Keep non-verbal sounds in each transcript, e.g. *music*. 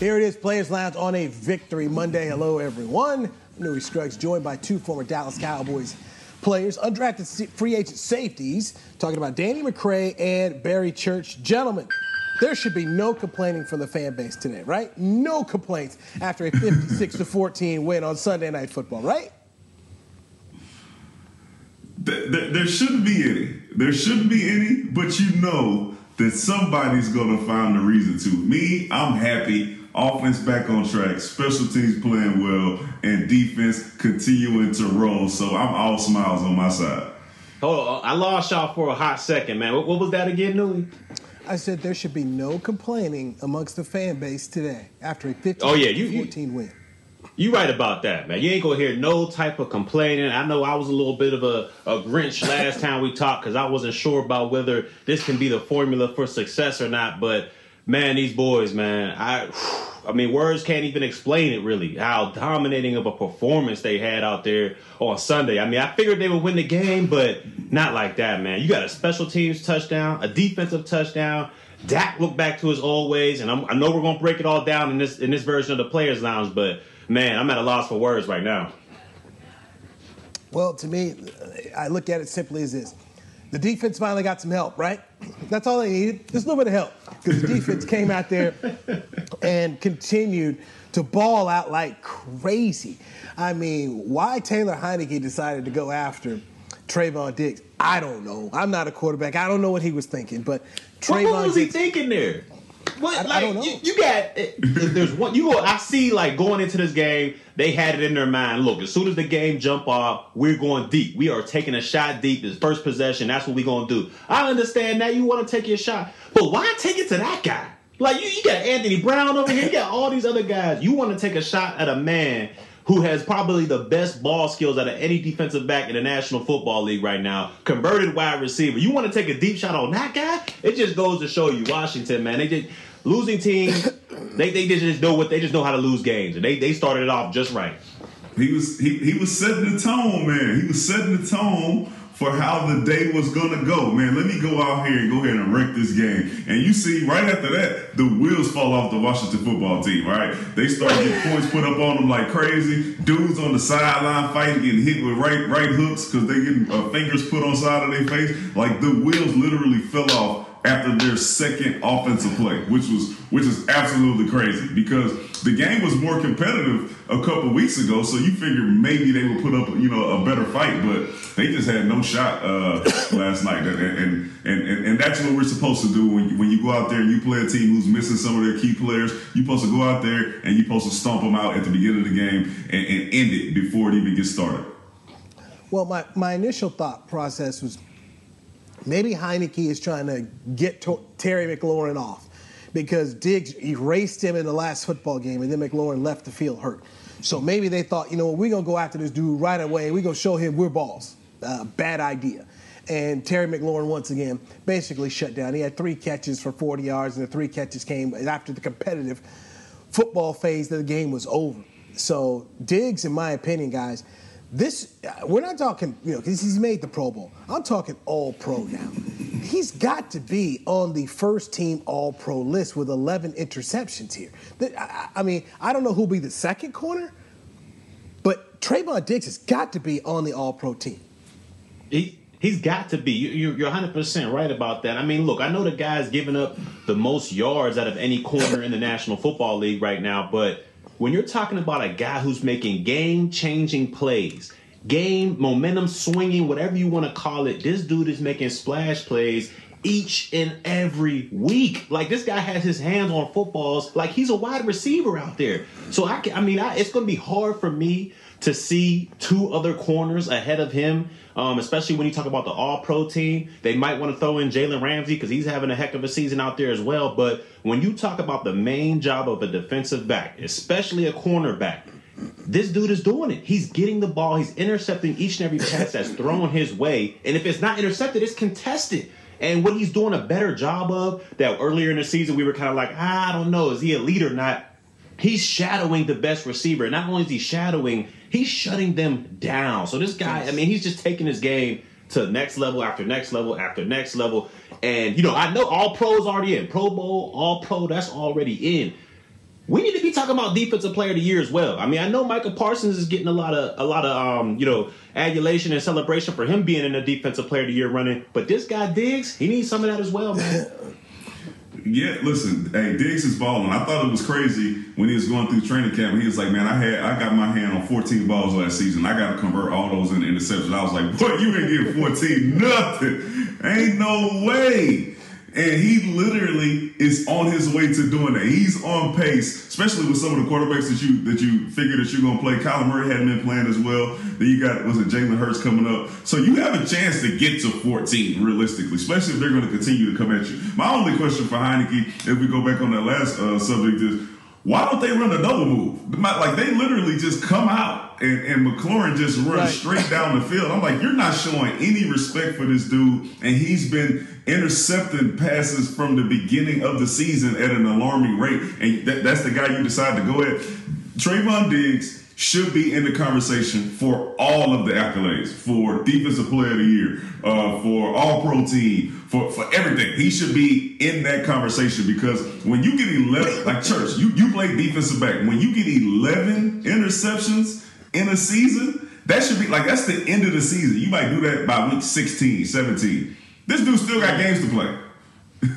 Here it is, Players Lounge on a Victory Monday. Hello, everyone. Newy Scruggs, joined by two former Dallas Cowboys players, undrafted free agent safeties, talking about Danny McCray and Barry Church. Gentlemen, there should be no complaining from the fan base today, right? No complaints after a *laughs* 56 to 14 win on Sunday Night Football, right? There, there, there shouldn't be any. There shouldn't be any, but you know that somebody's going to find a reason to. Me, I'm happy. Offense back on track, special teams playing well, and defense continuing to roll. So I'm all smiles on my side. Hold on, I lost y'all for a hot second, man. What, what was that again, Newy? I said there should be no complaining amongst the fan base today after a 56 Oh, yeah, you- you- 14 win. You right about that, man. You ain't gonna hear no type of complaining. I know I was a little bit of a, a Grinch last time we talked because I wasn't sure about whether this can be the formula for success or not. But man, these boys, man, I, I mean, words can't even explain it really. How dominating of a performance they had out there on Sunday. I mean, I figured they would win the game, but not like that, man. You got a special teams touchdown, a defensive touchdown. Dak looked back to his old ways, and I'm, I know we're gonna break it all down in this in this version of the Players Lounge, but man, I'm at a loss for words right now. Well, to me, I look at it simply as this. The defense finally got some help, right? That's all they needed. Just a little bit of help. Because the defense came out there and continued to ball out like crazy. I mean, why Taylor Heinicke decided to go after Trevon Diggs, I don't know. I'm not a quarterback. I don't know what he was thinking, but Trevon what was he Diggs. thinking there? What, I- I like, don't know. You, you got eh, if there's one. You go. I see like going into this game, they had it in their mind. Look, as soon as the game jump off, we're going deep. We are taking a shot deep. This first possession. That's what we're gonna do. I understand that you want to take your shot, but why take it to that guy? Like you, you got Anthony Brown over here. You got all these other guys. You want to take a shot at a man who has probably the best ball skills out of any defensive back in the National Football League right now. Converted wide receiver. You want to take a deep shot on that guy? It just goes to show you, Washington, man. They just losing teams. *coughs* They they just know what they just know how to lose games, and they they started it off just right. He was he, he was setting the tone, man. He was setting the tone for how the day was gonna go. Man, let me go out here and go ahead and wreck this game. And you see, right after that, the wheels fall off the Washington football team, right? They start getting *laughs* points put up on them like crazy. Dudes on the sideline fighting, getting hit with right right hooks because they getting uh, fingers put on side of their face. Like the wheels literally fell off after their second offensive play, which was which is absolutely crazy because the game was more competitive a couple weeks ago. So you figure maybe they would put up you know a better fight, but they just had no shot uh, *coughs* last night, and and, and and and that's what we're supposed to do when you, when you go out there and you play a team who's missing some of their key players. You're supposed to go out there and you're supposed to stomp them out at the beginning of the game and, and end it before it even gets started. Well, my, my initial thought process was maybe Heinicke is trying to get to- Terry McLaurin off because Diggs erased him in the last football game and then McLaurin left the field hurt. So maybe they thought, you know, we're going to go after this dude right away. We're going to show him we're balls. Uh, bad idea. And Terry McLaurin, once again, basically shut down. He had three catches for 40 yards, and the three catches came after the competitive football phase of the game was over. So Diggs, in my opinion, guys, this uh, we're not talking, you know, because he's made the Pro Bowl. I'm talking All Pro now. He's got to be on the first team All Pro list with 11 interceptions here. I mean, I don't know who'll be the second corner, but Trevon Diggs has got to be on the All Pro team. He he's got to be. You, you're you're 100 percent right about that. I mean, look, I know the guy's giving up the most yards out of any corner in the National Football League right now, but when you're talking about a guy who's making game-changing plays, game momentum swinging, whatever you want to call it, this dude is making splash plays each and every week. Like this guy has his hands on footballs like he's a wide receiver out there. So I can, I mean, I, it's going to be hard for me to see two other corners ahead of him, um, especially when you talk about the All Pro team. They might want to throw in Jalen Ramsey because he's having a heck of a season out there as well. But when you talk about the main job of a defensive back, especially a cornerback, This dude is doing it. He's getting the ball. He's intercepting each and every pass that's thrown his way. And if it's not intercepted, it's contested. And what he's doing a better job of that earlier in the season, we were kind of like, ah, I don't know, is he a leader or not? He's shadowing the best receiver. Not only is he shadowing, he's shutting them down. So this guy, I mean, he's just taking his game to next level after next level after next level. And you know, I know all pros already in. Pro Bowl, all pro, that's already in. We need to be talking about defensive player of the year as well. I mean, I know Micah Parsons is getting a lot of a lot of um, you know, adulation and celebration for him being in the defensive player of the year running, but this guy Diggs, he needs some of that as well, man. *laughs* Yeah, listen, hey, Diggs is balling. I thought it was crazy when he was going through training camp. He was like, "Man, I had I got my hand on 14 balls last season. I got to convert all those into interceptions." I was like, "Boy, you ain't getting 14 nothing. Ain't no way." And he literally is on his way to doing that. He's on pace, especially with some of the quarterbacks that you that you figure that you're gonna play. Kyler Murray hadn't been playing as well. Then you got was it Jalen Hurts coming up. So you have a chance to get to 14 realistically, especially if they're going to continue to come at you. My only question for Heinicke, if we go back on that last uh, subject, is why don't they run a double move? Like they literally just come out and, and McLaurin just runs right. straight down the field. I'm like, you're not showing any respect for this dude, and he's been intercepting passes from the beginning of the season at an alarming rate. And that, that's the guy you decide to go at. Trevon Diggs should be in the conversation for all of the accolades, for defensive player of the year, uh, for all pro team, for, for everything. He should be in that conversation because when you get 11, like church, you, you play defensive back. When you get 11 interceptions in a season, that should be like, that's the end of the season. You might do that by week 16, 17. This dude still got games to play.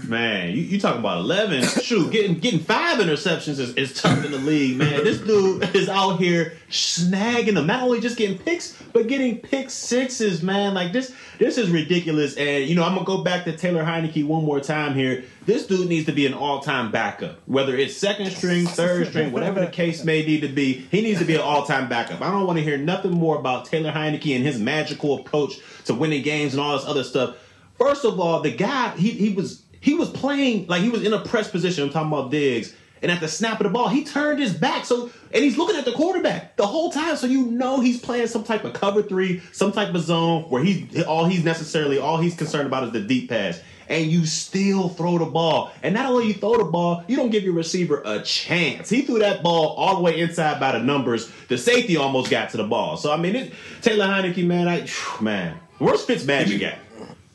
Man, you, you talking about eleven? Shoot, getting getting five interceptions is, is tough in the league, man. This dude is out here snagging them. Not only just getting picks, but getting pick sixes, man. Like this, this is ridiculous. And you know, I'm gonna go back to Taylor Heinicke one more time here. This dude needs to be an all-time backup, whether it's second string, third string, whatever the case may need to be. He needs to be an all-time backup. I don't want to hear nothing more about Taylor Heinicke and his magical approach to winning games and all this other stuff. First of all, the guy he he was he was playing like he was in a press position. I'm talking about Diggs. And at the snap of the ball, he turned his back. So and he's looking at the quarterback the whole time. So you know he's playing some type of cover three, some type of zone where he's all he's necessarily all he's concerned about is the deep pass. And you still throw the ball. And not only you throw the ball, you don't give your receiver a chance. He threw that ball all the way inside by the numbers. The safety almost got to the ball. So I mean, it, Taylor Heinicke, man, I man, where's Fitzmagic at?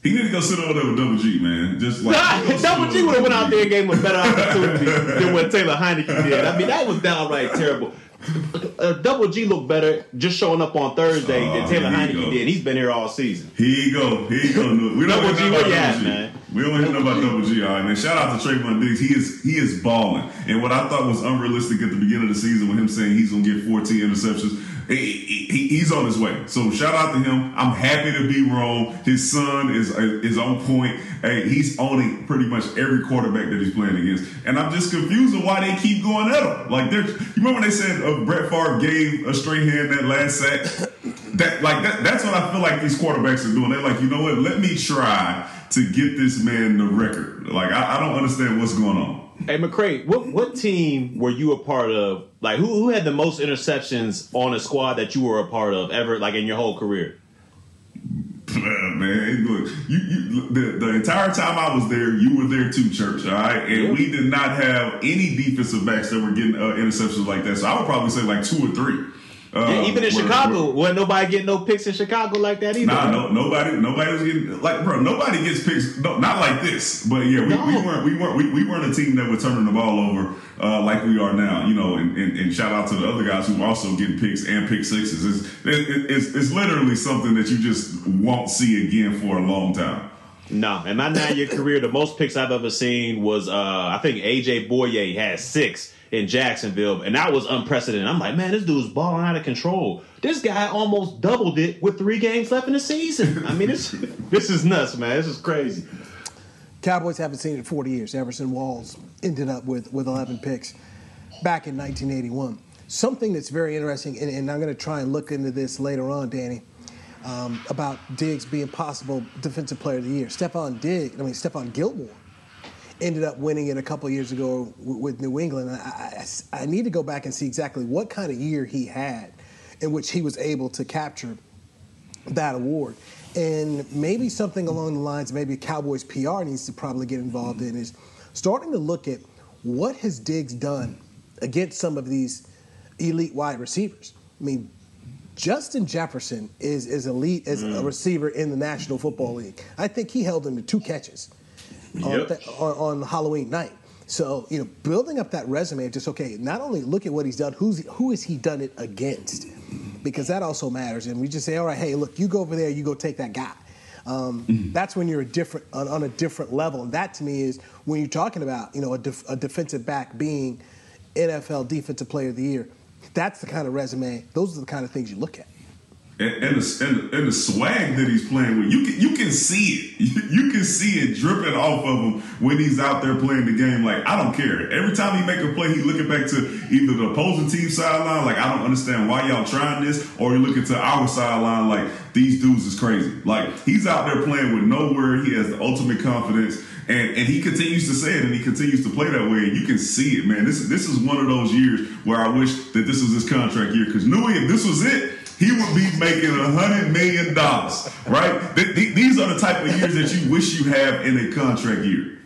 He need to go sit over there with Double G, man. Just like *laughs* Double G would have went out there and gave him a better opportunity *laughs* than what Taylor Heinicke did. I mean, that was downright terrible. Uh, Double G looked better just showing up on Thursday than oh, Taylor Heinicke did. He's been here all season. Here you go. Here you go. *laughs* We don't Double G, where you at, man? We don't hear know about Double G. All right, man. Shout out to Trevon Diggs. He is he is balling. And what I thought was unrealistic at the beginning of the season with him saying he's gonna get 14 interceptions he, he, he's on his way. So shout out to him. I'm happy to be wrong. His son is is on point. Hey, he's owning pretty much every quarterback that he's playing against. And I'm just confused of why they keep going at him. Like, you remember when they said uh, Brett Favre gave a straight hand that last sack? that like that, that's what I feel like these quarterbacks are doing. They're like, you know what? Let me try to get this man the record. Like, I, I don't understand what's going on. Hey McCray, what what team were you a part of? Like who who had the most interceptions on a squad that you were a part of ever, like in your whole career? Man, look, you, you the, the entire time I was there, you were there too, church. All right, and yeah. we did not have any defensive backs that were getting uh, interceptions like that. So I would probably say like two or three. Uh, yeah, even in Chicago, wasn't nobody getting no picks in Chicago like that either. Nah, no, nobody, nobody was getting like, bro, nobody gets picks. No, not like this, but yeah, we, no. we weren't, we weren't, we, we, weren't a team that was turning the ball over uh, like we are now. You know, and, and, and, shout out to the other guys who are also getting picks and pick sixes. It's, it, it's, it's literally something that you just won't see again for a long time. No, in my nine year career, the most picks I've ever seen was uh, I think AJ Bouye had six in Jacksonville, and that was unprecedented. I'm like, man, this dude's balling out of control. This guy almost doubled it with three games left in the season. I mean, this *laughs* this is nuts, man. This is crazy. Cowboys haven't seen it in 40 years. Everson Walls ended up with, with 11 picks back in 1981. Something that's very interesting, and, and I'm going to try and look into this later on, Danny, um, about Diggs being possible defensive player of the year. Stefon Diggs, I mean, Stephon Gilmore ended up winning it a couple years ago with New England. I, I, I need to go back and see exactly what kind of year he had in which he was able to capture that award. And maybe something along the lines, maybe Cowboys PR needs to probably get involved in is starting to look at what has Diggs done against some of these elite wide receivers. I mean, Justin Jefferson is is elite as mm. a receiver in the National Football League. I think he held him to two catches yep. on, th- on, on Halloween night. So you know, building up that resume, just okay. Not only look at what he's done, who's who has he done it against, because that also matters. And we just say, all right, hey, look, you go over there, you go take that guy. Um, mm-hmm. That's when you're a different on, on, a different level, and that to me is when you're talking about you know a, def, a defensive back being NFL Defensive Player of the Year. That's the kind of resume. Those are the kind of things you look at and, and, the, and, and, the, swag that he's playing with, you can you can see it. *laughs* You, can see it dripping off of him when he's out there playing the game. Like I don't care. Every time he make a play, he looking back to either the opposing team sideline, like I don't understand why y'all trying this, or you're looking to our sideline, like these dudes is crazy. Like he's out there playing with no word. He has the ultimate confidence. And, and he continues to say it and he continues to play that way. And you can see it, man. This, this is one of those years where I wish that this was his contract year. Because Newy, if this was it, he would be making a hundred million dollars, right? Th- th- these are the type of years that you wish you have in a contract year.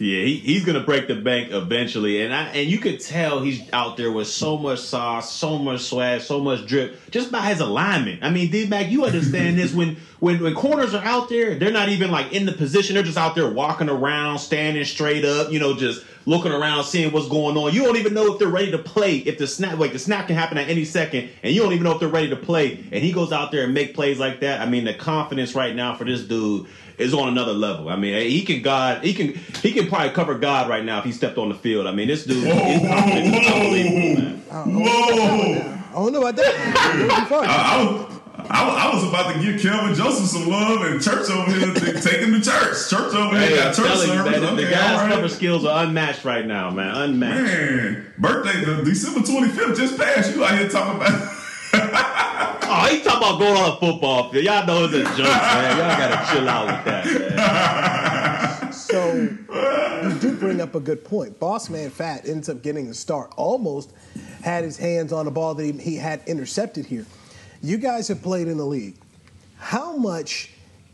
Yeah, he, he's gonna break the bank eventually, and I and you could tell he's out there with so much sauce, so much swag, so much drip, just by his alignment. I mean, D Mac, you understand this when when when corners are out there, they're not even like in the position; they're just out there walking around, standing straight up, you know, just looking around, seeing what's going on. You don't even know if they're ready to play. If the snap, like the snap can happen at any second, and you don't even know if they're ready to play. And he goes out there and make plays like that. I mean, the confidence right now for this dude is on another level. I mean, he can God, he can he can probably cover God right now if he stepped on the field. I mean, this dude, whoa, his confidence whoa, is unbelievable, man. Whoa! I don't know about that. I, I, was about to give Kelvin Joseph some love and church over here to take him to church. Church over here hey, got church service. okay, the guy's right. cover skills are unmatched right now, man. Unmatched. Man, birthday the December twenty fifth just passed. You out here talking about? *laughs* oh, he talking about going on a football field. Y'all know it's a joke, man. Y'all gotta *laughs* chill out with that, man. so you do bring up a good point. Boss Man Fat ends up getting the start. Almost had his hands on a ball that he, he had intercepted here. You guys have played in the league. How much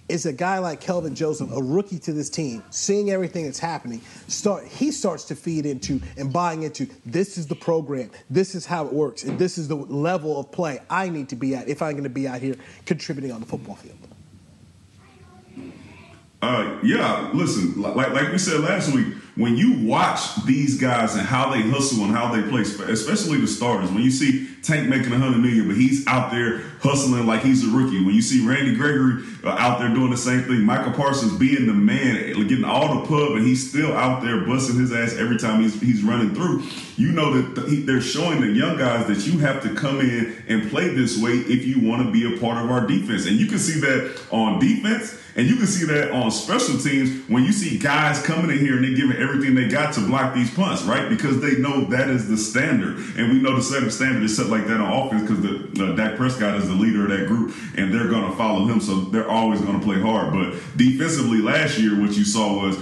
is a guy like Kelvin Joseph, a rookie to this team, seeing everything that's happening, start he starts to feed into and buying into this is the program, this is how it works, and this is the level of play I need to be at if I'm going to be out here contributing on the football field. Uh, yeah, listen, like like we said last week, when you watch these guys and how they hustle and how they play, especially the starters, when you see Tank making a hundred million, but he's out there hustling like he's a rookie. When you see Randy Gregory uh, out there doing the same thing, Micah Parsons being the man, getting all the pub, and he's still out there busting his ass every time he's he's running through. You know that he, they're showing the young guys that you have to come in and play this way if you want to be a part of our defense, and you can see that on defense. And you can see that on special teams when you see guys coming in here and they're giving everything they got to block these punts, right? Because they know that is the standard. And we know the standard is set like that on offense because the, Dak Prescott is the leader of that group and they're going to follow him. So they're always going to play hard. But defensively last year, what you saw was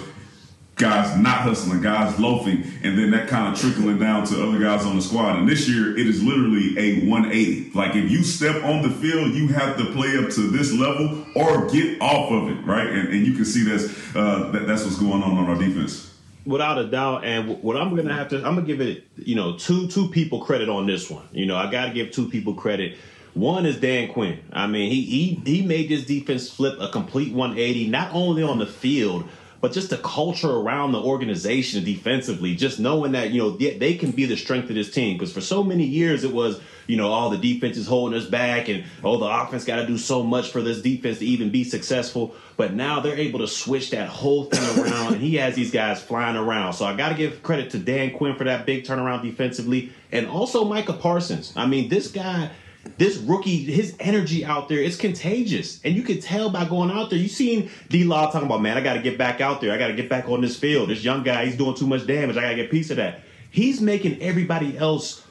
guys not hustling, guys loafing, and then that kind of trickling down to other guys on the squad. And this year, it is literally a 180. Like if you step on the field, you have to play up to this level or get off of it, right? And, and you can see that's uh, that, that's what's going on on our defense. Without a doubt, and what I'm gonna have to, I'm gonna give it, you know, two two people credit on this one. You know, I got to give two people credit. One is Dan Quinn. I mean, he he he made this defense flip a complete 180, not only on the field, but just the culture around the organization defensively, just knowing that, you know, they, they can be the strength of this team. Because for so many years it was, you know, all the defense is holding us back and, oh, the offense got to do so much for this defense to even be successful. But now they're able to switch that whole thing around, and he has these guys flying around. So I got to give credit to Dan Quinn for that big turnaround defensively, and also Micah Parsons. I mean, this guy this rookie, his energy out there is contagious. And you can tell by going out there. You seen D Law talking about, man, I got to get back out there. I got to get back on this field. This young guy, he's doing too much damage. I got to get a piece of that. He's making everybody else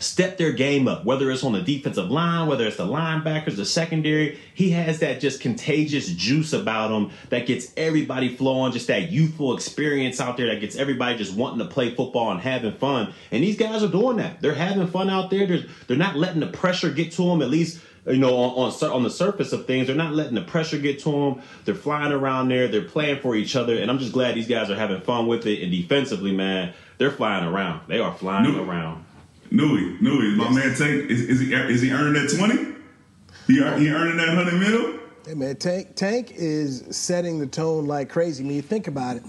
step their game up, whether it's on the defensive line, whether it's the linebackers, the secondary. He has that just contagious juice about him that gets everybody flowing, just that youthful experience out there that gets everybody just wanting to play football and having fun. And these guys are doing that. They're having fun out there. They're, they're not letting the pressure get to them, at least you know, on, on, on the surface of things, they're not letting the pressure get to them. They're flying around there. They're playing for each other, and I'm just glad these guys are having fun with it. And defensively, man, they're flying around. They are flying around. Newy, Newy, my man Tank, is, is, he is he earning that twenty? He, he earning that hundred mil? Hey man, Tank Tank is setting the tone like crazy. I mean, you think about it.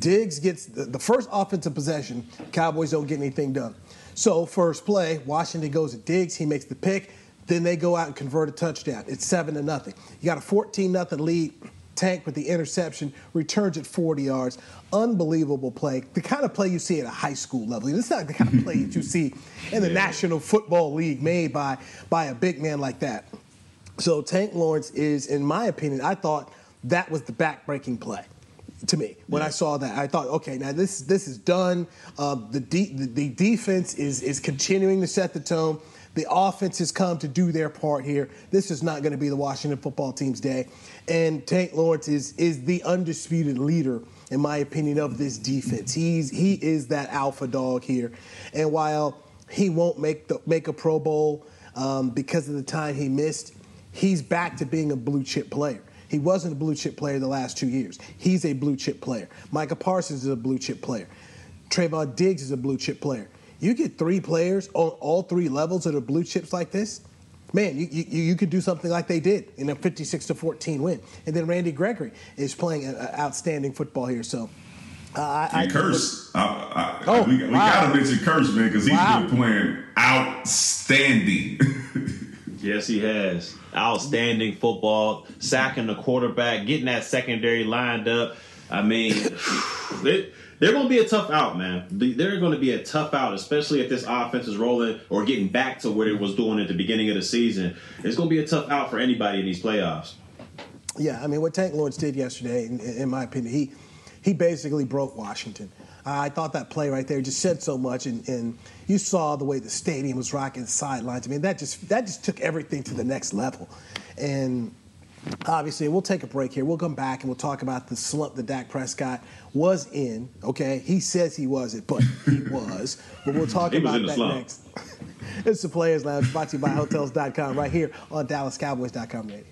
Diggs gets the, the first offensive possession. Cowboys don't get anything done. So first play, Washington goes to Diggs. He makes the pick. Then they go out and convert a touchdown. It's seven to nothing. You got a 14 nothing lead. Tank with the interception, returns at 40 yards. Unbelievable play. The kind of play you see at a high school level. It's not the kind of play that you see in the *laughs* yeah. National Football League made by, by a big man like that. So Tank Lawrence is, in my opinion, I thought that was the backbreaking play to me when yeah. I saw that. I thought, okay, now this this is done. Uh, the, de- the, the defense is is continuing to set the tone. The offense has come to do their part here. This is not going to be the Washington football team's day. And Tank Lawrence is, is the undisputed leader, in my opinion, of this defense. He's, he is that alpha dog here. And while he won't make, the, make a Pro Bowl um, because of the time he missed, he's back to being a blue chip player. He wasn't a blue chip player the last two years. He's a blue chip player. Micah Parsons is a blue chip player. Trevon Diggs is a blue chip player. You get three players on all three levels that are blue chips like this, man, you, you, you could do something like they did in a 56 to 14 win. And then Randy Gregory is playing an outstanding football here. So. Uh, I, I Kearse, I, I, oh, we, we wow. gotta mention Kearse, man, because he's wow. been playing outstanding. *laughs* yes, he has outstanding football, sacking the quarterback, getting that secondary lined up. I mean, *sighs* it, they're going to be a tough out, man. They're going to be a tough out, especially if this offense is rolling or getting back to what it was doing at the beginning of the season. It's going to be a tough out for anybody in these playoffs. Yeah, I mean, what Tank Lawrence did yesterday, in, in my opinion, he he basically broke Washington. I thought that play right there just said so much, and, and you saw the way the stadium was rocking sidelines. I mean, that just that just took everything to the next level, and obviously, we'll take a break here. We'll come back and we'll talk about the slump that Dak Prescott was in. Okay, he says he wasn't, but he *laughs* was. But we'll talk about that next. *laughs* it's the Players Lounge, brought to you by Hotels.com, right here on DallasCowboys.com radio.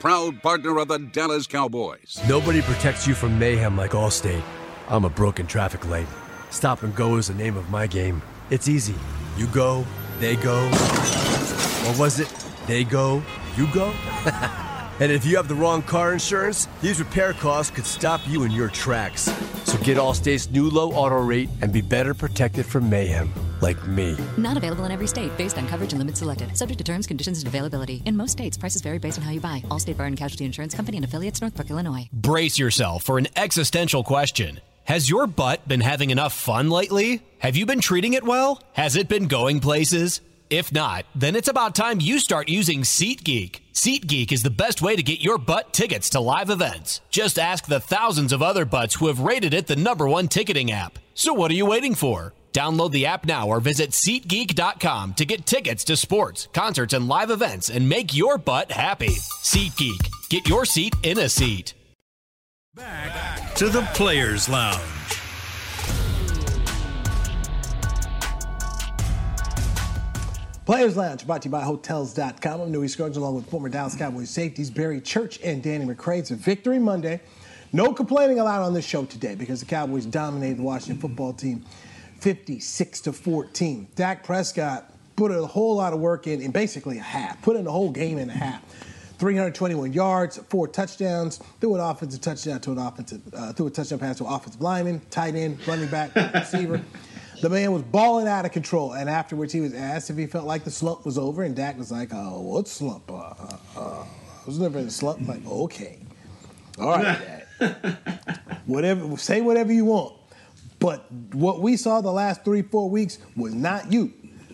proud partner of the Dallas Cowboys. Nobody protects you from mayhem like Allstate. I'm a broken traffic light. Stop and go is the name of my game. It's easy. You go, they go. Or was it they go, you go? *laughs* and if you have the wrong car insurance, these repair costs could stop you in your tracks. So get Allstate's new low auto rate and be better protected from mayhem like me. Not available in every state based on coverage and limits selected. Subject to terms, conditions, and availability. In most states, prices vary based on how you buy. Allstate Bar and Casualty Insurance Company and affiliates, Northbrook, Illinois. Brace yourself for an existential question. Has your butt been having enough fun lately? Have you been treating it well? Has it been going places? If not, then it's about time you start using SeatGeek. SeatGeek is the best way to get your butt tickets to live events. Just ask the thousands of other butts who have rated it the number one ticketing app. So what are you waiting for? Download the app now or visit SeatGeek.com to get tickets to sports, concerts, and live events and make your butt happy. SeatGeek. Get your seat in a seat. Back to the Players Lounge. Players Lounge brought to you by Hotels.com. I'm Newy Scruggs along with former Dallas Cowboys safeties Barry Church and Danny McCray. It's a victory Monday. No complaining allowed on this show today because the Cowboys dominated the Washington football team 56 to 14. Dak Prescott put a whole lot of work in in basically a half, put in the whole game in a half. 321 yards, four touchdowns, threw an offensive touchdown to an offensive, uh, threw a touchdown pass to an offensive lineman, tight end, running back, *laughs* receiver. The man was balling out of control, and afterwards he was asked if he felt like the slump was over, and Dak was like, "Oh, what slump? Uh, uh, uh, I was never in a slump." I'm like, okay, all right, *laughs* whatever, say whatever you want, but what we saw the last three, four weeks was not you.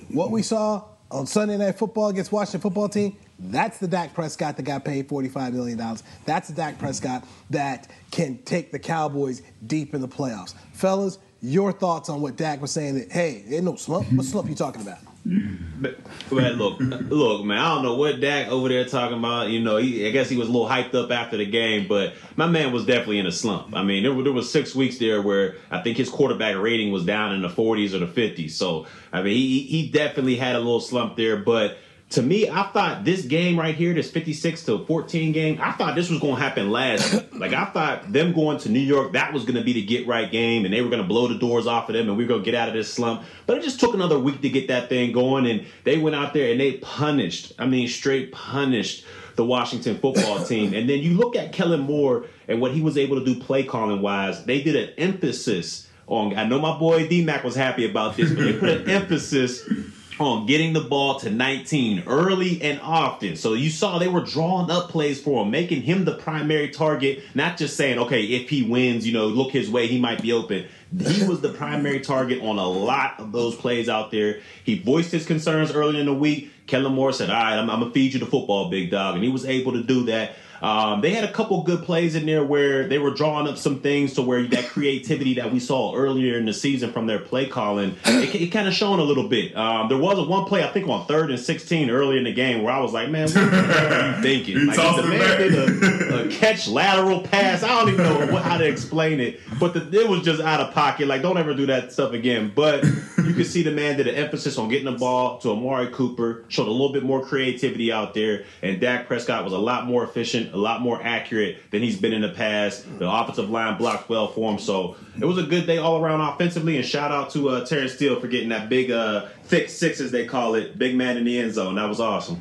What we saw on Sunday Night Football against Washington Football Team, that's the Dak Prescott that got paid $45 million. That's the Dak Prescott that can take the Cowboys deep in the playoffs. Fellas, your thoughts on what Dak was saying that, hey, ain't no slump. What slump you talking about? But, look, look, man, I don't know what Dak over there talking about. You know, he, I guess he was a little hyped up after the game, but my man was definitely in a slump. I mean, there, there was six weeks there where I think his quarterback rating was down in the 40s or the 50s. So, I mean, he, he definitely had a little slump there, but to me, I thought this game right here, this 56 to 14 game, I thought this was going to happen last. *coughs* Like, I thought them going to New York, that was going to be the get right game, and they were going to blow the doors off of them, and we were going to get out of this slump. But it just took another week to get that thing going, and they went out there and they punished, I mean, straight punished the Washington football *coughs* team. And then you look at Kellen Moore and what he was able to do play calling wise, they did an emphasis on, I know my boy D Mac was happy about this, but they put an *coughs* emphasis on getting the ball to 19 early and often. So you saw they were drawing up plays for him, making him the primary target, not just saying, okay, if he wins, you know, look his way, he might be open. He was the primary target on a lot of those plays out there. He voiced his concerns early in the week. Kellen Moore said, all right, I'm, I'm going to feed you the football, big dog. And he was able to do that. Um, they had a couple good plays in there where they were drawing up some things to where that creativity that we saw earlier in the season from their play calling, it, it kind of shone a little bit. Um, there was a one play I think on third and sixteen early in the game where I was like, man, what are you *laughs* thinking? Like the man did a, *laughs* a catch lateral pass. I don't even know what, how to explain it, but the, it was just out of pocket. Like don't ever do that stuff again. But you could see the man did an emphasis on getting the ball to Amari Cooper, showed a little bit more creativity out there, and Dak Prescott was a lot more efficient, a lot more accurate than he's been in the past. The offensive line blocked well for him, so it was a good day all around offensively. And shout out to uh, Terrence Steele for getting that big, uh, thick six as they call it, big man in the end zone. That was awesome.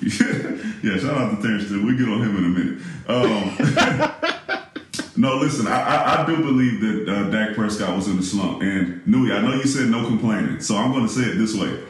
*laughs* yeah, shout out to Terrence Steele. We'll get on him in a minute. Um, *laughs* no, listen, I, I, I do believe that uh, Dak Prescott was in the slump. And Newy, I know you said no complaining, so I'm going to say it this way.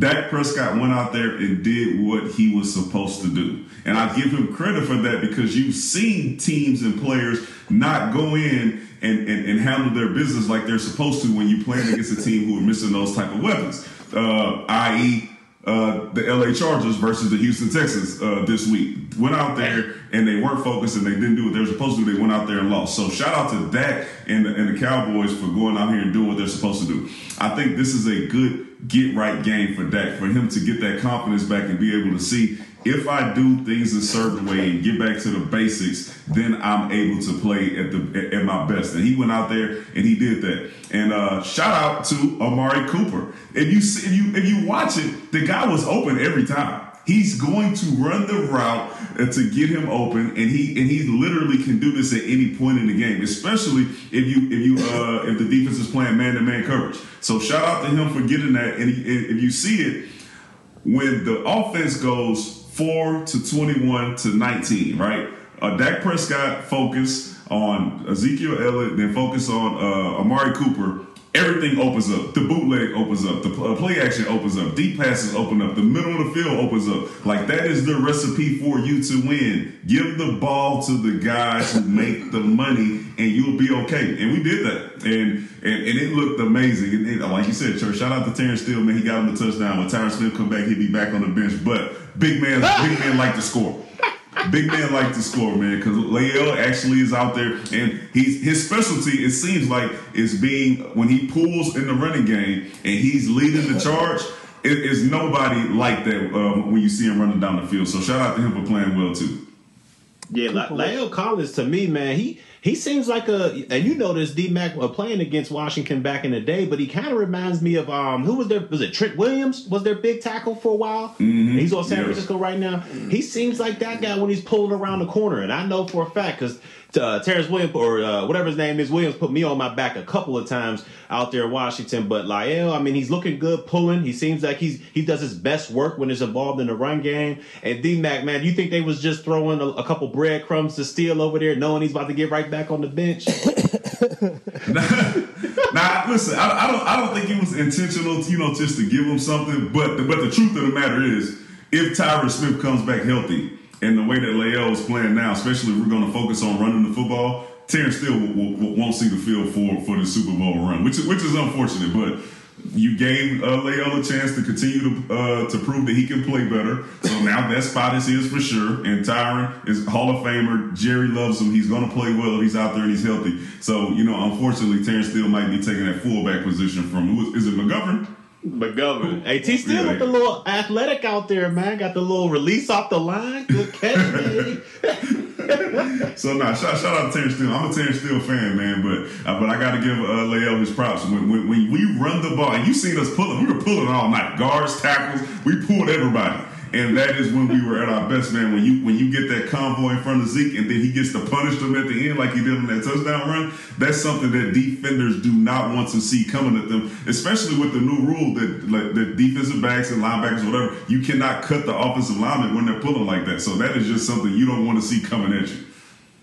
Dak Prescott went out there and did what he was supposed to do. And I give him credit for that because you've seen teams and players not go in and, and, and handle their business like they're supposed to when you're playing against a team who are missing those type of weapons, uh, i.e., uh, the LA Chargers versus the Houston Texans uh, this week. Went out there and they weren't focused and they didn't do what they were supposed to do. They went out there and lost. So shout out to Dak and the, and the Cowboys for going out here and doing what they're supposed to do. I think this is a good get right game for Dak for him to get that confidence back and be able to see if I do things a certain way and get back to the basics, then I'm able to play at the at my best. And he went out there and he did that. And uh, shout out to Amari Cooper. If you see, if you if you watch it, the guy was open every time. He's going to run the route uh, to get him open, and he and he literally can do this at any point in the game, especially if you if you uh, if the defense is playing man to man coverage. So shout out to him for getting that. And he, if you see it, when the offense goes four to twenty-one to nineteen, right? Uh, Dak Prescott focus on Ezekiel Elliott, then focus on uh, Amari Cooper. Everything opens up. The bootleg opens up. The uh, play action opens up. Deep passes open up. The middle of the field opens up. Like that is the recipe for you to win. Give the ball to the guys who make the money, and you'll be okay. And we did that, and and, and it looked amazing. And it, like you said, Church, shout out to Terrence Steele, man. He got him the touchdown. When Terrence Steele come back, he'll be back on the bench. But big man, *laughs* big man like to score. Big man like to score, man, because Lael actually is out there, and he's his specialty. It seems like is being when he pulls in the running game and he's leading the charge. It is nobody like that um, when you see him running down the field. So shout out to him for playing well too. Yeah, La- Lael Collins to me, man, he he seems like a, and you notice D Mac uh, playing against Washington back in the day, but he kind of reminds me of um, who was there? Was it Trent Williams? Was their big tackle for a while? Mm-hmm. He's on San. Francisco right now. He seems like that guy when he's pulling around the corner, and I know for a fact because uh, Terrence Williams or uh, whatever his name is, Williams put me on my back a couple of times out there in Washington. But Lyle, I mean, he's looking good pulling. He seems like he's he does his best work when he's involved in the run game. And D Mac, man, you think they was just throwing a, a couple breadcrumbs to Steele over there, knowing he's about to get right back on the bench? *laughs* Now, listen, I, I don't, I don't think it was intentional, you know, just to give him something. But, the, but the truth of the matter is, if Tyron Smith comes back healthy, and the way that Lael is playing now, especially if we're going to focus on running the football, Terrence Steele w- w- won't see the field for for the Super Bowl run, which is which is unfortunate. But you gave uh, Lael a chance to continue to uh, to prove that he can play better. So now that spot is his for sure. And Tyron is Hall of Famer. Jerry loves him. He's going to play well if he's out there and he's healthy. So you know, unfortunately, Terrence Steele might be taking that fullback position from who is, is it McGovern? McGovern. Hey, T Steele with the little athletic out there, man. Got the little release off the line. Good catch, man. *laughs* So nah, shout, shout out to Terrence Steele. I'm a Terrence Steele fan, man, but uh, but I got to give uh, Lael his props. When, when when we run the ball, and you seen us pulling, we were pulling all night. Guards, tackles, we pulled everybody. And that is when we were at our best, man. When you when you get that convoy in front of Zeke, and then he gets to punish them at the end like he did on that touchdown run. That's something that defenders do not want to see coming at them, especially with the new rule that like, that defensive backs and linebackers, whatever, you cannot cut the offensive lineman when they're pulling like that. So that is just something you don't want to see coming at you.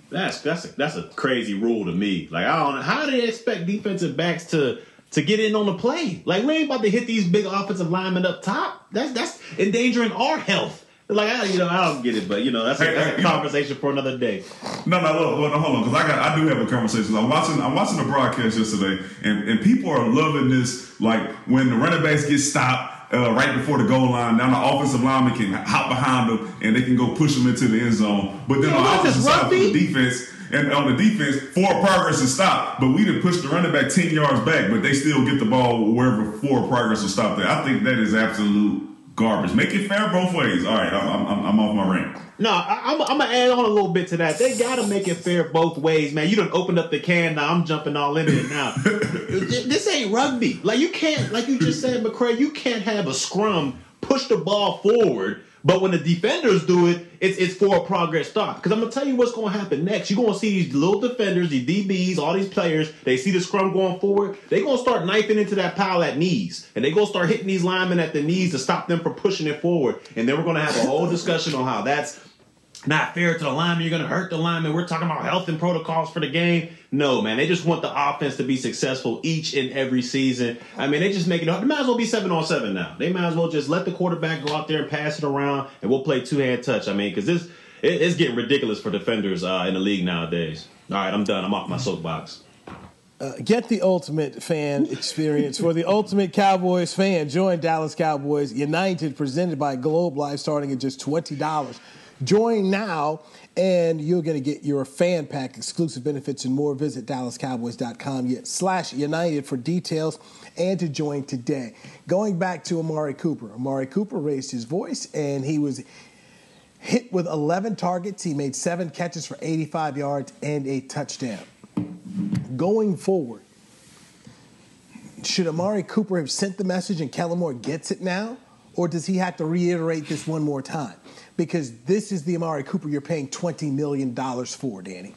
That's that's a, that's a crazy rule to me. Like I don't how do they expect defensive backs to to get in on the play. Like we ain't about to hit these big offensive linemen up top. That's that's endangering our health. Like I, you know, I don't get it, but you know, that's a, Hey, that's a you know- conversation for another day. No, no, look, look, hold on, because I got, I do have a conversation. I'm watching, I'm watching the broadcast yesterday, and, and people are loving this. Like when the running backs get stopped uh, right before the goal line, now the offensive lineman can hop behind them and they can go push them into the end zone. But then Yeah, on the offensive side the defense, and on the defense, forward progress is stopped, but we didn't push the running back ten yards back, but they still get the ball wherever forward progress will stop there. I think that is absolute garbage. Make it fair both ways. All right, I'm, I'm, I'm off my rant. No, I, I'm, I'm gonna add on a little bit to that. They gotta make it fair both ways, man. You done opened up the can. Now I'm jumping all in it. Now *laughs* this ain't rugby. Like you can't, like you just said, McCray. You can't have a scrum push the ball forward, but when the defenders do it, it's it's for a progress stop. Because I'm gonna tell you what's gonna happen next. You're gonna see these little defenders, these DBs, all these players. They see the scrum going forward. They're gonna start knifing into that pile at knees, and they gonna start hitting these linemen at the knees to stop them from pushing it forward. And then we're gonna have a whole discussion on how that's not fair to the lineman. You're going to hurt the lineman. We're talking about health and protocols for the game. No, man. They just want the offense to be successful each and every season. I mean, they just make it up. They might as well be seven on seven now. They might as well just let the quarterback go out there and pass it around, and we'll play two hand touch. I mean, because this it, it's getting ridiculous for defenders uh, in the league nowadays. All right, I'm done. I'm off my soapbox. Uh, get the ultimate fan experience for the ultimate Cowboys fan. Join Dallas Cowboys United, presented by Globe Life, starting at just twenty dollars. Join now, and you're going to get your fan pack, exclusive benefits, and more. Visit DallasCowboys.com slash United for details and to join today. Going back to Amari Cooper, Amari Cooper raised his voice, and he was hit with 11 targets. He made seven catches for 85 yards and a touchdown. Going forward, should Amari Cooper have sent the message and Kellen Moore gets it now? Or does he have to reiterate this one more time? Because this is the Amari Cooper you're paying $20 million for, Danny.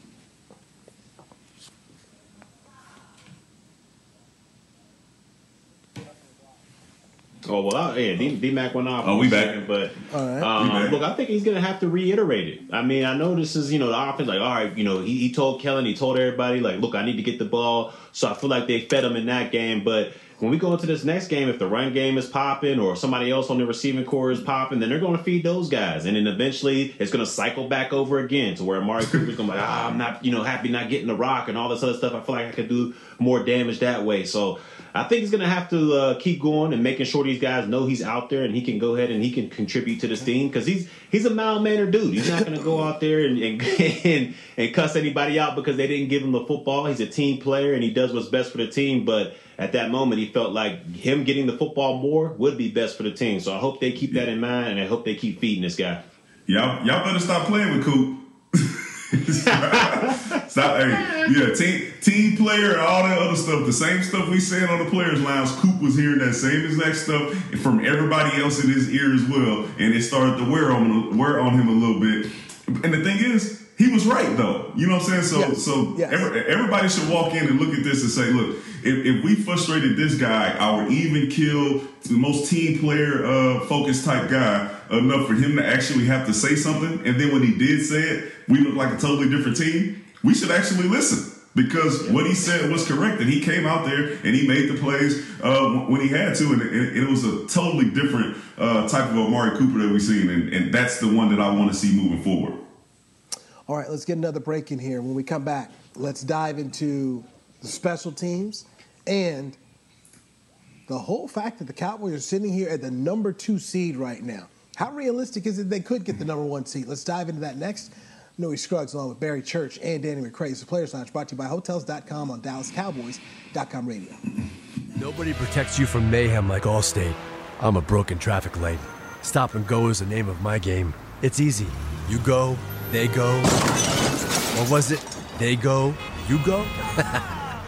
Oh well, I, yeah, D, D Mac went off. Oh, we a back. second, but All right. um, We back. look, I think he's gonna have to reiterate it. I mean, I know this is you know the offense. Like, all right, you know, he, he told Kellen, he told everybody, like, look, I need to get the ball. So I feel like they fed him in that game, but. When we go into this next game, if the run game is popping or somebody else on the receiving core is popping, then they're going to feed those guys, and then eventually it's going to cycle back over again to where Amari Cooper's going to be like, ah, I'm not, you know, happy not getting the rock and all this other stuff. I feel like I could do more damage that way. So I think he's going to have to uh, keep going and making sure these guys know he's out there and he can go ahead and he can contribute to this team because he's he's a mild mannered dude. He's not going to go out there and, and and and cuss anybody out because they didn't give him the football. He's a team player and he does what's best for the team. But at that moment, he felt like him getting the football more would be best for the team. So I hope they keep that in mind and I hope they keep feeding this guy. Y'all, y'all better stop playing with Coop. *laughs* Stop. Hey, yeah, team team player, and all that other stuff. The same stuff we said on the players' lounge. Coop was hearing that same exact stuff from everybody else in his ear as well, and it started to wear on wear on him a little bit. And the thing is, he was right though. You know what I'm saying? So Yes. so Yes. every, everybody should walk in and look at this and say, look, if, if we frustrated this guy, our even kill, the most team player uh, focused type guy, enough for him to actually have to say something, and then when he did say it, we look like a totally different team. We should actually listen. Because what he said was correct, and he came out there and he made the plays uh, when he had to, and it, it was a totally different uh, type of Amari Cooper that we've seen, and, and that's the one that I want to see moving forward. All right, let's get another break in here. When we come back, let's dive into the special teams and the whole fact that the Cowboys are sitting here at the number two seed right now. How realistic is it they could get the number one seed? Let's dive into that next. Newy Scruggs along with Barry Church and Danny McCray. The Players Lounge brought to you by Hotels.com on DallasCowboys.com radio. Nobody protects you from mayhem like Allstate. I'm a broken traffic light. Stop and go is the name of my game. It's easy. You go, they go. What was it they go, you go? *laughs*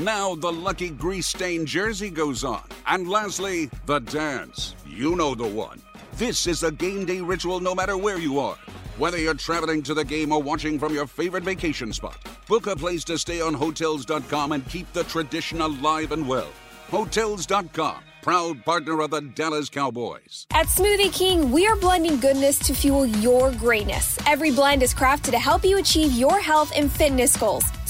Now the lucky grease stained jersey goes on. And lastly, the dance. You know the one. This is a game day ritual no matter where you are. Whether you're traveling to the game or watching from your favorite vacation spot, book a place to stay on Hotels.com and keep the tradition alive and well. Hotels.com, proud partner of the Dallas Cowboys. At Smoothie King, we are blending goodness to fuel your greatness. Every blend is crafted to help you achieve your health and fitness goals.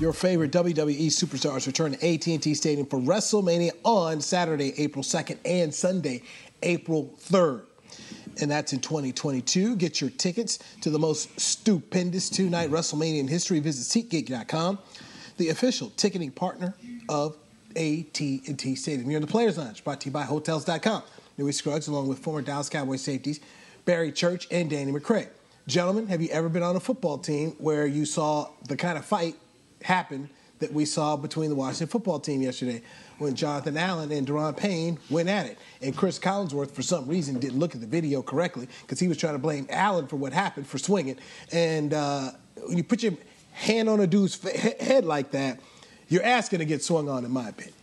Your favorite WWE superstars return to AT&T Stadium for WrestleMania on Saturday, April 2nd and Sunday, April 3rd. And that's in 2022. Get your tickets to the most stupendous two-night WrestleMania in history. Visit SeatGeek.com, the official ticketing partner of AT&T Stadium. You're in the Players Lounge, brought to you by Hotels.com. Newy Scruggs, along with former Dallas Cowboys safeties Barry Church and Danny McCray. Gentlemen, have you ever been on a football team where you saw the kind of fight happen that we saw between the Washington football team yesterday when Jonathan Allen and Daron Payne went at it. And Chris Collinsworth, for some reason, didn't look at the video correctly because he was trying to blame Allen for what happened for swinging. And uh, when you put your hand on a dude's head like that, you're asking to get swung on, in my opinion.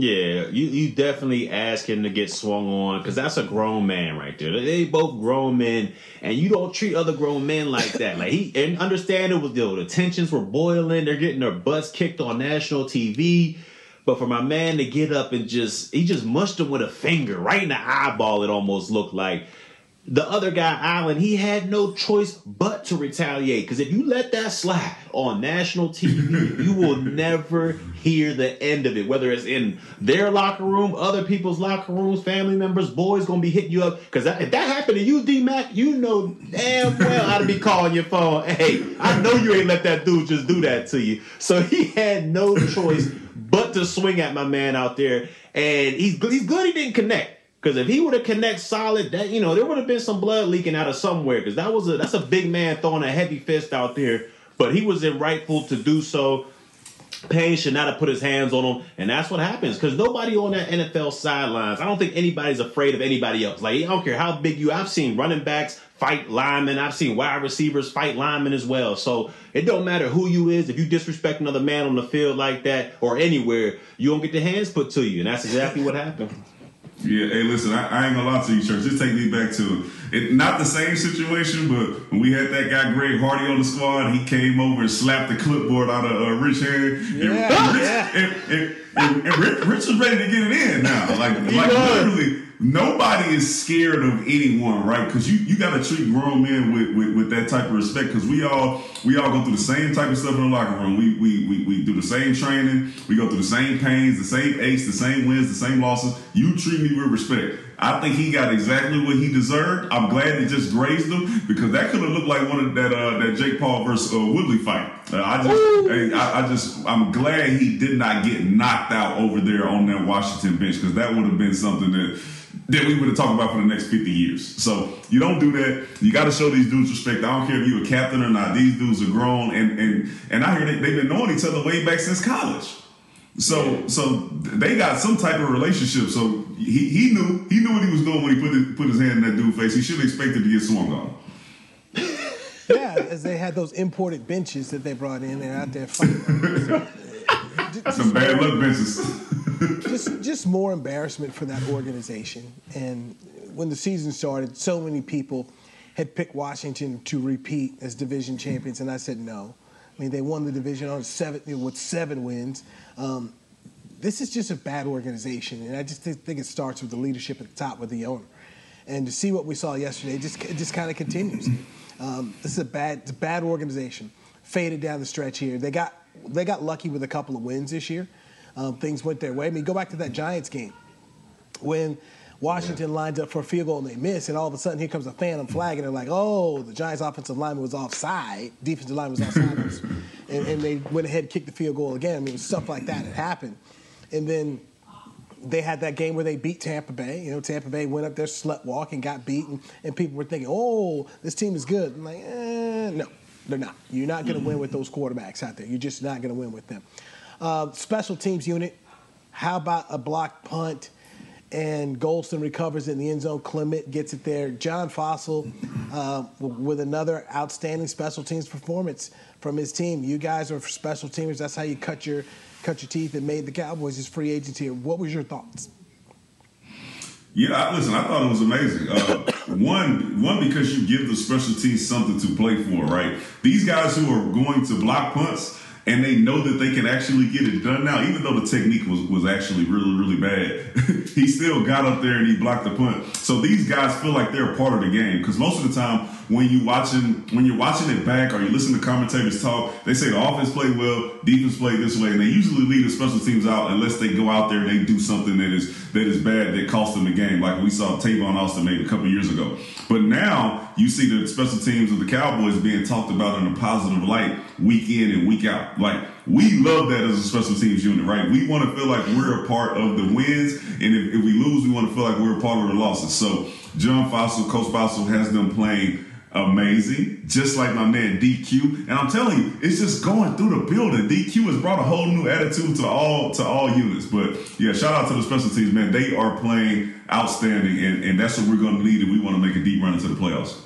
Yeah, you, you definitely ask him to get swung on because that's a grown man right there. They both grown men, and you don't treat other grown men like that. Like he and understand it was the, the tensions were boiling. They're getting their butts kicked on national TV. But for my man to get up and just he just mushed him with a finger right in the eyeball, it almost looked like. The other guy, Allen, he had no choice but to retaliate. Because if you let that slide on national TV, *laughs* you will never hear the end of it. Whether it's in their locker room, other people's locker rooms, family members, boys gonna be hitting you up. Because if that happened to you, D Mac, you know damn well I'd be calling your phone. Hey, I know you ain't let that dude just do that to you. So he had no choice but to swing at my man out there. And he's he's good he didn't connect. Because if he would have connect solid, that you know, there would have been some blood leaking out of somewhere. Because that was a that's a big man throwing a heavy fist out there. But he was in rightful to do so. Payne should not have put his hands on him, and that's what happens because nobody on that NFL sidelines. I don't think anybody's afraid of anybody else. Like I don't care how big you. I've seen running backs fight linemen. I've seen wide receivers fight linemen as well. So it don't matter who you is. If you disrespect another man on the field like that or anywhere, you don't get the hands put to you, and that's exactly what happened. Yeah, hey, listen, I, I, ain't gonna lie to you, church. Just take me back to it. Not the same situation, but when we had that guy Greg Hardy on the squad, he came over and slapped the clipboard out of uh, Rich hand. Yeah, and, Rich, yeah. and, and, and, Rich, Rich was ready to get it in now. Like, like literally, nobody is scared of anyone, right? Because you, you got to treat grown men with, with, with that type of respect. Because we all we all go through the same type of stuff in the locker room. We, we we we do the same training. We go through the same pains, the same aches, the same wins, the same losses. You treat me with respect. I think he got exactly what he deserved. I'm glad it just grazed him because that could have looked like one of that uh, that Jake Paul versus uh, Woodley fight. Uh, I just I, I just I'm glad he did not get knocked out over there on that Washington bench because that would have been something that that we would have talked about for the next 50 years. So you don't do that. You got to show these dudes respect. I don't care if you're a captain or not. These dudes are grown, and and and I hear they, they've been knowing each other way back since college. So so they got some type of relationship. So he, he knew he knew what he was doing when he put his, put his hand in that dude's face. He should have expected to get swung on. *laughs* yeah, as they had those imported benches that they brought in and out there fighting. *laughs* Some bad luck benches. Just just more embarrassment for that organization. And when the season started, so many people had picked Washington to repeat as division champions, and I said no. I mean, they won the division on seven with seven wins. Um, this is just a bad organization, and I just think it starts with the leadership at the top with the owner. And to see what we saw yesterday, just just kind of continues. Um, this is a bad, a bad organization. Faded down the stretch here. They got they got lucky with a couple of wins this year. Um, things went their way. I mean, go back to that Giants game when Washington lines up for a field goal and they miss, and all of a sudden here comes a phantom flag, and they're like, "Oh, the Giants' offensive lineman was offside. Defensive line was offside," *laughs* and, and they went ahead and kicked the field goal again. I mean, stuff like that had happened, and then they had that game where they beat Tampa Bay. You know, Tampa Bay went up there, slept walk, and got beaten, and people were thinking, "Oh, this team is good." I'm like, eh, no, they're not. You're not going to win with those quarterbacks out there. You're just not going to win with them. Uh, special teams unit. How about a block punt? And Golston recovers in the end zone. Clement gets it there. John Fassel uh, with another outstanding special teams performance from his team. You guys are special teamers. That's how you cut your cut your teeth and made the Cowboys his free agents here. What was your thoughts? Yeah, listen, I thought it was amazing. Uh, one, one because you give the special teams something to play for, right? These guys who are going to block punts and they know that they can actually get it done now, even though the technique was, was actually really, really bad. *laughs* he still got up there and he blocked the punt. So these guys feel like they're a part of the game because most of the time when you watching when you're watching it back or you listen to commentators talk, they say the offense played well, defense played this way, and they usually leave the special teams out unless they go out there and they do something that is that is bad that cost them the game, like we saw Tavon Austin make a couple years ago. But now you see the special teams of the Cowboys being talked about in a positive light week in and week out. Like we love that as a special teams unit, right? We want to feel like we're a part of the wins, and if, if we lose, we want to feel like we're a part of the losses. So John Fassel, Coach Fassel has them playing amazing, just like my man DQ. And I'm telling you, it's just going through the building. DQ has brought a whole new attitude to all to all units. But yeah, shout out to the special teams, man. They are playing outstanding, and, and that's what we're going to need if we want to make a deep run into the playoffs.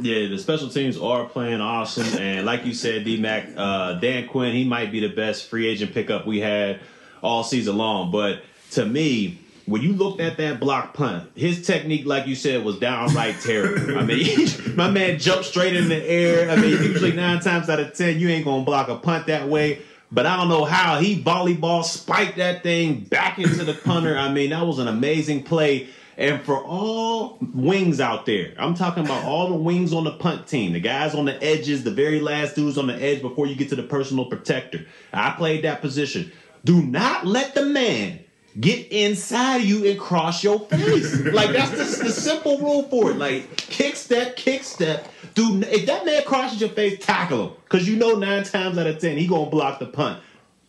Yeah, the special teams are playing awesome, and like you said, D Mac, uh, Dan Quinn, he might be the best free agent pickup we had all season long. But to me, when you looked at that block punt, his technique, like you said, was downright terrible. I mean, *laughs* my man jumped straight in the air. I mean, usually nine times out of ten, you ain't gonna block a punt that way. But I don't know how he volleyball spiked that thing back into the punter. I mean, that was an amazing play. And for all wings out there, I'm talking about all the wings on the punt team, the guys on the edges, the very last dudes on the edge before you get to the personal protector. I played that position. Do not let the man get inside of you and cross your face. like that's the, the simple rule for it. Like kick step, kick step. Do if that man crosses your face, tackle him because you know nine times out of ten he gonna block the punt.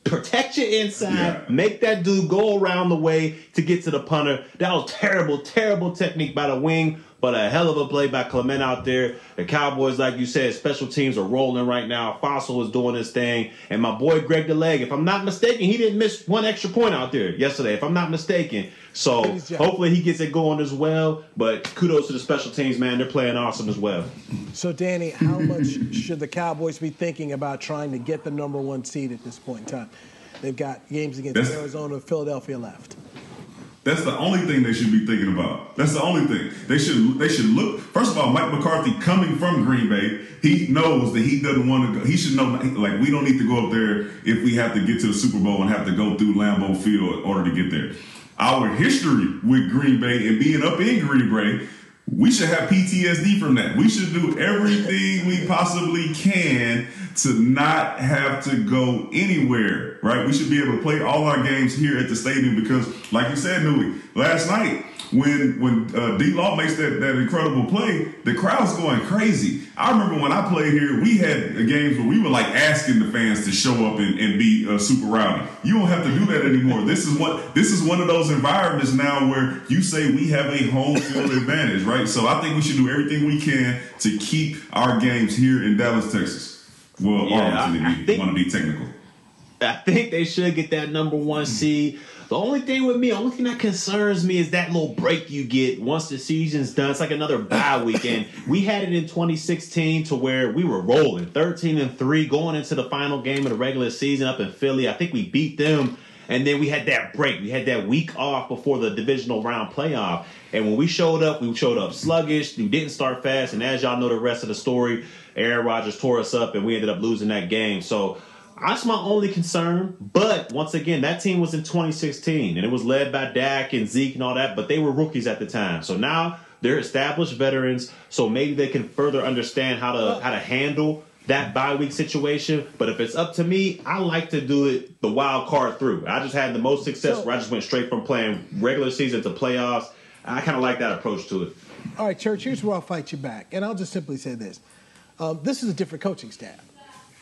Protect your inside. Yeah. Make that dude go around the way to get to the punter. That was terrible, terrible technique by the wing But a hell of a play by Clement out there. The Cowboys, like you said, special teams are rolling right now. Fassel is doing his thing. And my boy Greg the Leg, if I'm not mistaken, he didn't miss one extra point out there yesterday, if I'm not mistaken. So hopefully he gets it going as well. But kudos to the special teams, man. They're playing awesome as well. So, Danny, how much should the Cowboys be thinking about trying to get the number one seed at this point in time? They've got games against That's- Arizona, Philadelphia left. That's the only thing they should be thinking about. That's the only thing they should. They should look. First of all, Mike McCarthy coming from Green Bay, he knows that he doesn't want to go. He should know like we don't need to go up there if we have to get to the Super Bowl and have to go through Lambeau Field in order to get there. Our history with Green Bay and being up in Green Bay, we should have PTSD from that. We should do everything we possibly can to not have to go anywhere, right? We should be able to play all our games here at the stadium because, like you said, Newy, last night when when uh, D Law makes that, that incredible play, the crowd's going crazy. I remember when I played here, we had games where we were like asking the fans to show up and, and be uh, super rowdy. You don't have to do that anymore. This is what this is one of those environments now where you say we have a home field advantage, right? So I think we should do everything we can to keep our games here in Dallas, Texas. Well, Yeah, Arlington, if you want to be technical. I think they should get that number one hmm. seed. The only thing with me, the only thing that concerns me is that little break you get once the season's done. It's like another bye weekend. *laughs* we had it in 2016 to where we were rolling 13 and 3 going into the final game of the regular season up in Philly. I think we beat them. And then we had that break. We had that week off before the divisional round playoff. And when we showed up, we showed up sluggish. We didn't start fast. And as y'all know the rest of the story, Aaron Rodgers tore us up and we ended up losing that game. So that's my only concern. But once again, that team was in 2016 and it was led by Dak and Zeke and all that, but they were rookies at the time. So now they're established veterans, so maybe they can further understand how to how to handle that bye week situation. But if it's up to me, I like to do it the wild card through. I just had the most success where I just went straight from playing regular season to playoffs. I kind of like that approach to it. All right, Church, here's where I'll fight you back. And I'll just simply say this um, this is a different coaching staff.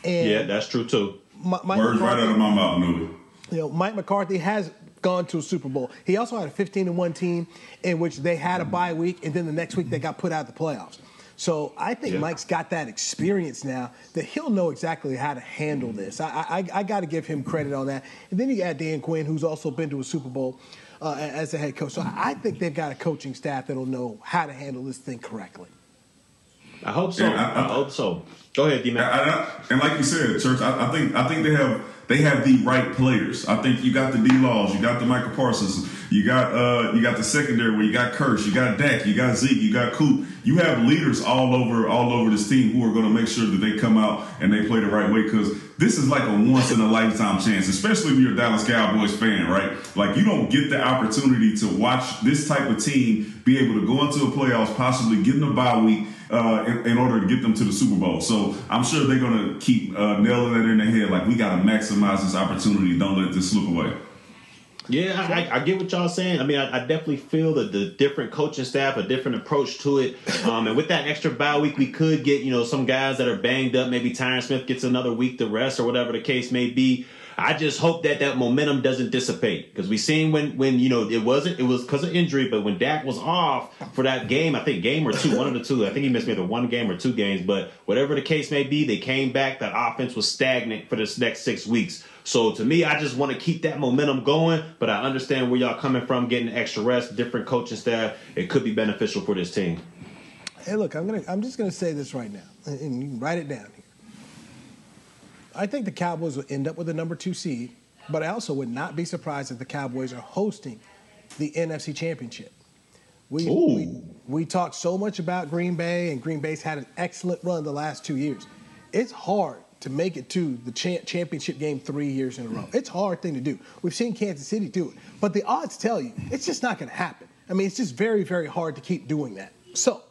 And yeah, that's true too. Mi- Mike Words right McCarthy- out of my mouth, Newy. you know, Mike McCarthy has gone to a Super Bowl. He also had a 15 1 team in which they had a bye week, and then the next week they got put out of the playoffs. So I think Yeah. Mike's got that experience now that he'll know exactly how to handle this. I, I, I got to give him credit on that. And then you got Dan Quinn, who's also been to a Super Bowl uh, as a head coach. So I think they've got a coaching staff that'll know how to handle this thing correctly. I hope so. Yeah, I- I, hope so. Go ahead, D And, like you said, Church, I, I think I think they have they have the right players. I think you got the D Laws, you got the Micah Parsons, you got uh you got the secondary where you got Kearse, you got Dak, you got Zeke, you got Coop. You have leaders all over all over this team who are going to make sure that they come out and they play the right way because this is like a once in a lifetime chance, especially if you're a Dallas Cowboys fan, right? Like you don't get the opportunity to watch this type of team be able to go into the playoffs, possibly get in a bye week uh, in, in order to get them to the Super Bowl. So I'm sure they're going to keep uh, nailing that in their head. Like we got to maximize this opportunity. Don't let this slip away. Yeah, I, I, I get what y'all saying. I mean, I, I definitely feel that the different coaching staff, a different approach to it, um, and with that extra bye week, we could get you know some guys that are banged up. Maybe Tyron Smith gets another week to rest, or whatever the case may be. I just hope that that momentum doesn't dissipate because we seen when when you know it wasn't it was because of injury, but when Dak was off for that game, I think game or two, one of the two, I think he missed maybe one game or two games, but whatever the case may be, they came back. That offense was stagnant for this next six weeks. So to me, I just want to keep that momentum going, but I understand where y'all coming from, getting extra rest, different coaching staff. It could be beneficial for this team. Hey, look, I'm gonna. I'm just gonna say this right now, and, you write it down. I think the Cowboys will end up with the number two seed, but I also would not be surprised if the Cowboys are hosting the NFC Championship. We, we we talked so much about Green Bay, and Green Bay's had an excellent run the last two years. It's hard to make it to the cha- championship game three years in a row. It's a hard thing to do. We've seen Kansas City do it, but the odds tell you it's just not going to happen. I mean, it's just very, very hard to keep doing that. So,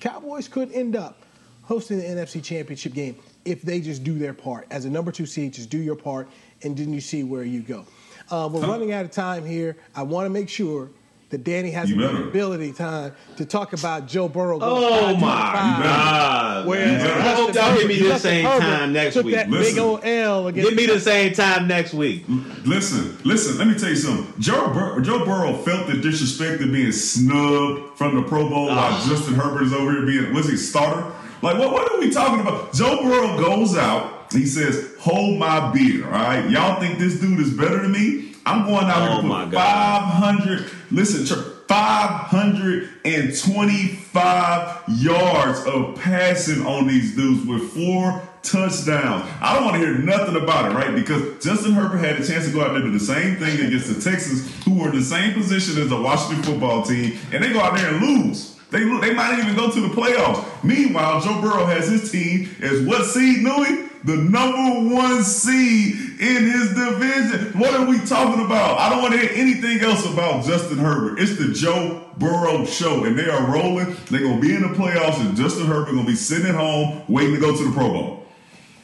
Cowboys could end up hosting the NFC Championship game if they just do their part. As a number two seed, just do your part, and then you see where you go. Uh, we're running out of time here. I want to make sure that Danny has You better. ability time to talk about Joe Burrow. going Oh five my five, God! Where man. I hope y'all get Give me the same time next took week. that big Listen. old L against. Give me the same time next week. Listen, listen. Let me tell you something. Joe Bur- Joe Burrow felt the disrespect of being snubbed from the Pro Bowl while Ah. Justin Herbert is over here being was he starter? Like what? What are we talking about? Joe Burrow goes out. He says, "Hold my beer." All right, y'all think this dude is better than me? I'm going out Oh, to put 500. Listen, church, 525 yards of passing on these dudes with four touchdowns. I don't want to hear nothing about it, right? Because Justin Herbert had a chance to go out there and do the same thing against the Texans, who were in the same position as the Washington football team, and they go out there and lose. They, they might even go to the playoffs. Meanwhile, Joe Burrow has his team as what seed, Newy? The number one seed in his division. What are we talking about? I don't want to hear anything else about Justin Herbert. It's the Joe Burrow show, and they are rolling. They're gonna be in the playoffs, and Justin Herbert gonna be sitting at home waiting to go to the Pro Bowl.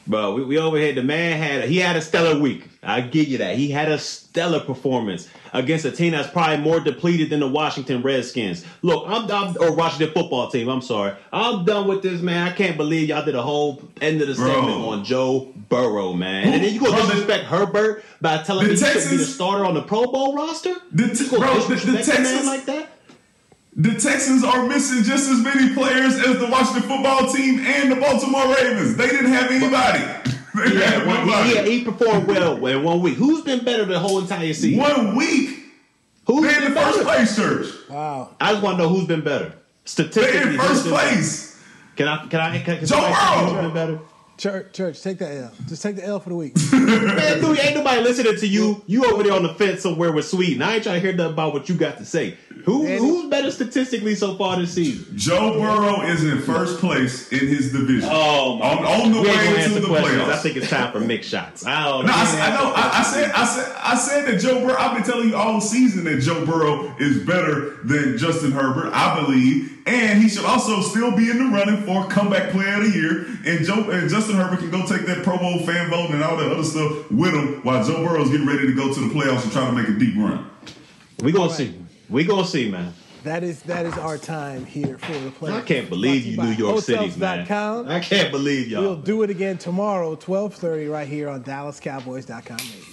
Bro, we, we over here. The man had he had a stellar week. I give you that. He had a stellar performance against a team that's probably more depleted than the Washington Redskins. Look, I'm, I'm or Washington football team. I'm sorry. I'm done with this, man. I can't believe y'all did a whole end of the Bro. segment on Joe Burrow, man. And then you go Bro, the- disrespect Herbert by telling the me he should be the starter on the Pro Bowl roster. The t- bro, the- the disrespect a man Texans- like that. The Texans are missing just as many players as the Washington football team and the Baltimore Ravens. They didn't have anybody. *laughs* They didn't Yeah, have one, nobody. he, he, he performed well in one week. Who's been better the whole entire season? One week. Who's They're in been the first place, church. Wow. I just want to know who's been better. Statistically, They're in first been better? place. Can I? Can I? Can, can Joe somebody tell me Burrow. who's been better? Church, church, take that L. Just take the L for the week. *laughs* Man, dude, ain't nobody listening to you. You over there on the fence somewhere with Sweden. I ain't trying to hear nothing about what you got to say. Who, Danny. who's better statistically so far this season? Joe Burrow is in first place in his division. Oh my! On, on the we way to the questions. playoffs. I think it's time for mix shots. I don't No, know. said- I know. I, I said, I said, I said that Joe Burrow. I've been telling you all season that Joe Burrow is better than Justin Herbert. I believe, and he should also still be in the running for comeback player of the year. And Joe and Justin Herbert can go take that Pro Bowl fan vote and all that other stuff with him while Joe Burrow's getting ready to go to the playoffs and try to make a deep run. We gonna see. We gonna see, man. That is that is our time here for the play. I can't believe you, New York Cities, man. Hotels.com. I can't believe y'all. We'll do it again tomorrow, 12:30, right here on DallasCowboys.com radio.